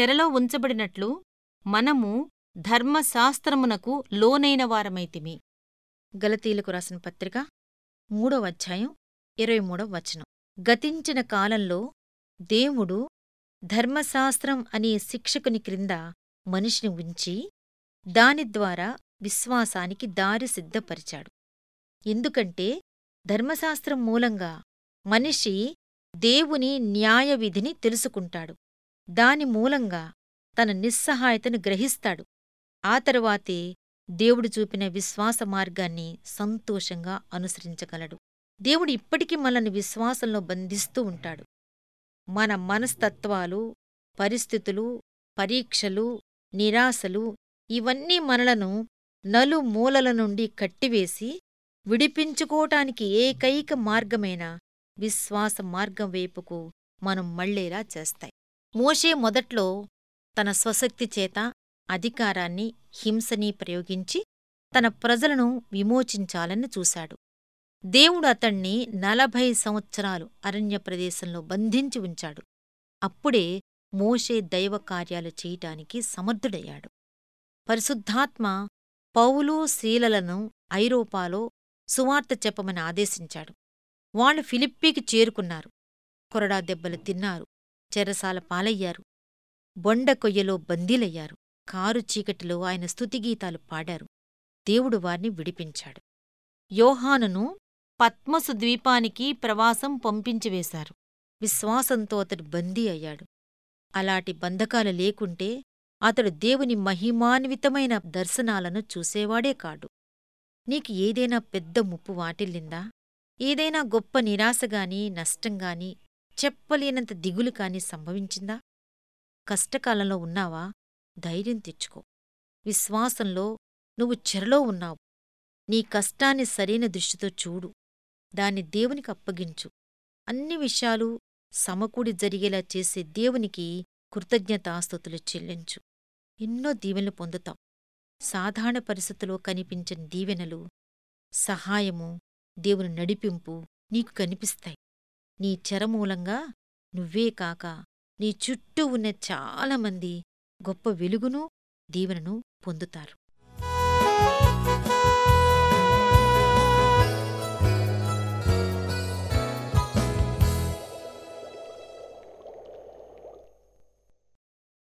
చెరలో ఉంచబడినట్లు మనము ధర్మశాస్త్రమునకు లోనైన వారమైతిమి. గలతీలకు రాసిన పత్రిక మూడవ అధ్యాయం ఇరవై మూడవ వచనం. గతించిన కాలంలో దేవుడు ధర్మశాస్త్రం అనే శిక్షకుని క్రింద మనిషిని ఉంచి దాని ద్వారా విశ్వాసానికి దారి సిద్ధపరిచాడు. ఎందుకంటే ధర్మశాస్త్రం మూలంగా మనిషి దేవుని న్యాయవిధిని తెలుసుకుంటాడు. దాని మూలంగా తన నిస్సహాయతను గ్రహిస్తాడు. ఆ తరువాతే దేవుడు చూపిన విశ్వాస మార్గాన్ని సంతోషంగా అనుసరించగలడు. దేవుడు ఇప్పటికీ మనల్ని విశ్వాసంలో బంధిస్తూ ఉంటాడు. మన మనస్తత్వాలు పరిస్థితులు పరీక్షలు నిరాశలు ఇవన్నీ మనలను నలుమూలల నుండి కట్టివేసి విడిపించుకోటానికి ఏకైక మార్గమైన విశ్వాస మార్గం వైపుకు మనం మళ్ళేలా చేస్తాయి. మోషే మొదట్లో తన స్వశక్తి చేత అధికారాన్ని హింసని ప్రయోగించి తన ప్రజలను విమోచించాలని చూశాడు. దేవుడు అతణ్ణి నలభై సంవత్సరాలు అరణ్య ప్రదేశంలో బంధించి ఉంచాడు. అప్పుడే మోషే దైవ కార్యాలు చేయటానికి సమర్థుడయ్యాడు. పరిశుద్ధాత్మ పౌలు శీలలను ఐరోపాలో సువార్త చెప్పమని ఆదేశించాడు. వాళ్ళు ఫిలిప్పీకి చేరుకున్నారు. కొరడా దెబ్బలు తిన్నారు. చెరసాల పాలయ్యారు. బొండ కొయ్యలో బందీలయ్యారు. కారు చీకటిలో ఆయన స్తుతిగీతాలు పాడారు. దేవుడు వారిని విడిపించాడు. యోహానును పద్మసు ద్వీపానికి ప్రవాసం పంపించివేశారు విశ్వాసంతో అతడు బందీ అయ్యాడు. అలాంటి బంధకాలు లేకుంటే అతడు దేవుని మహిమాన్వితమైన దర్శనాలను చూసేవాడే కాడు. నీకు ఏదైనా పెద్ద ముప్పు వాటిల్లిందా? ఏదైనా గొప్ప నిరాశగాని నష్టంగాని చెప్పలేనంత దిగులు కాని సంభవించిందా? కష్టకాలంలో ఉన్నావా? ధైర్యం తెచ్చుకో. విశ్వాసంలో నువ్వు చెరలో ఉన్నావు. నీ కష్టాన్ని సరైన దృష్టితో చూడు. దాన్ని దేవునికి అప్పగించు. అన్ని విషయాలు సమకూడి జరిగేలా చేసే దేవునికి కృతజ్ఞతాస్తుతులు చెల్లించు. ఎన్నో దీవెనలు పొందుతావు. సాధారణ పరిస్థితుల్లో కనిపించని దీవెనలు సహాయము దేవుని నడిపింపు నీకు కనిపిస్తాయి. నీ చెరమూలంగా నువ్వే కాక నీ చుట్టూ ఉన్న చాలామంది గొప్ప వెలుగును దీవెనను పొందుతారు.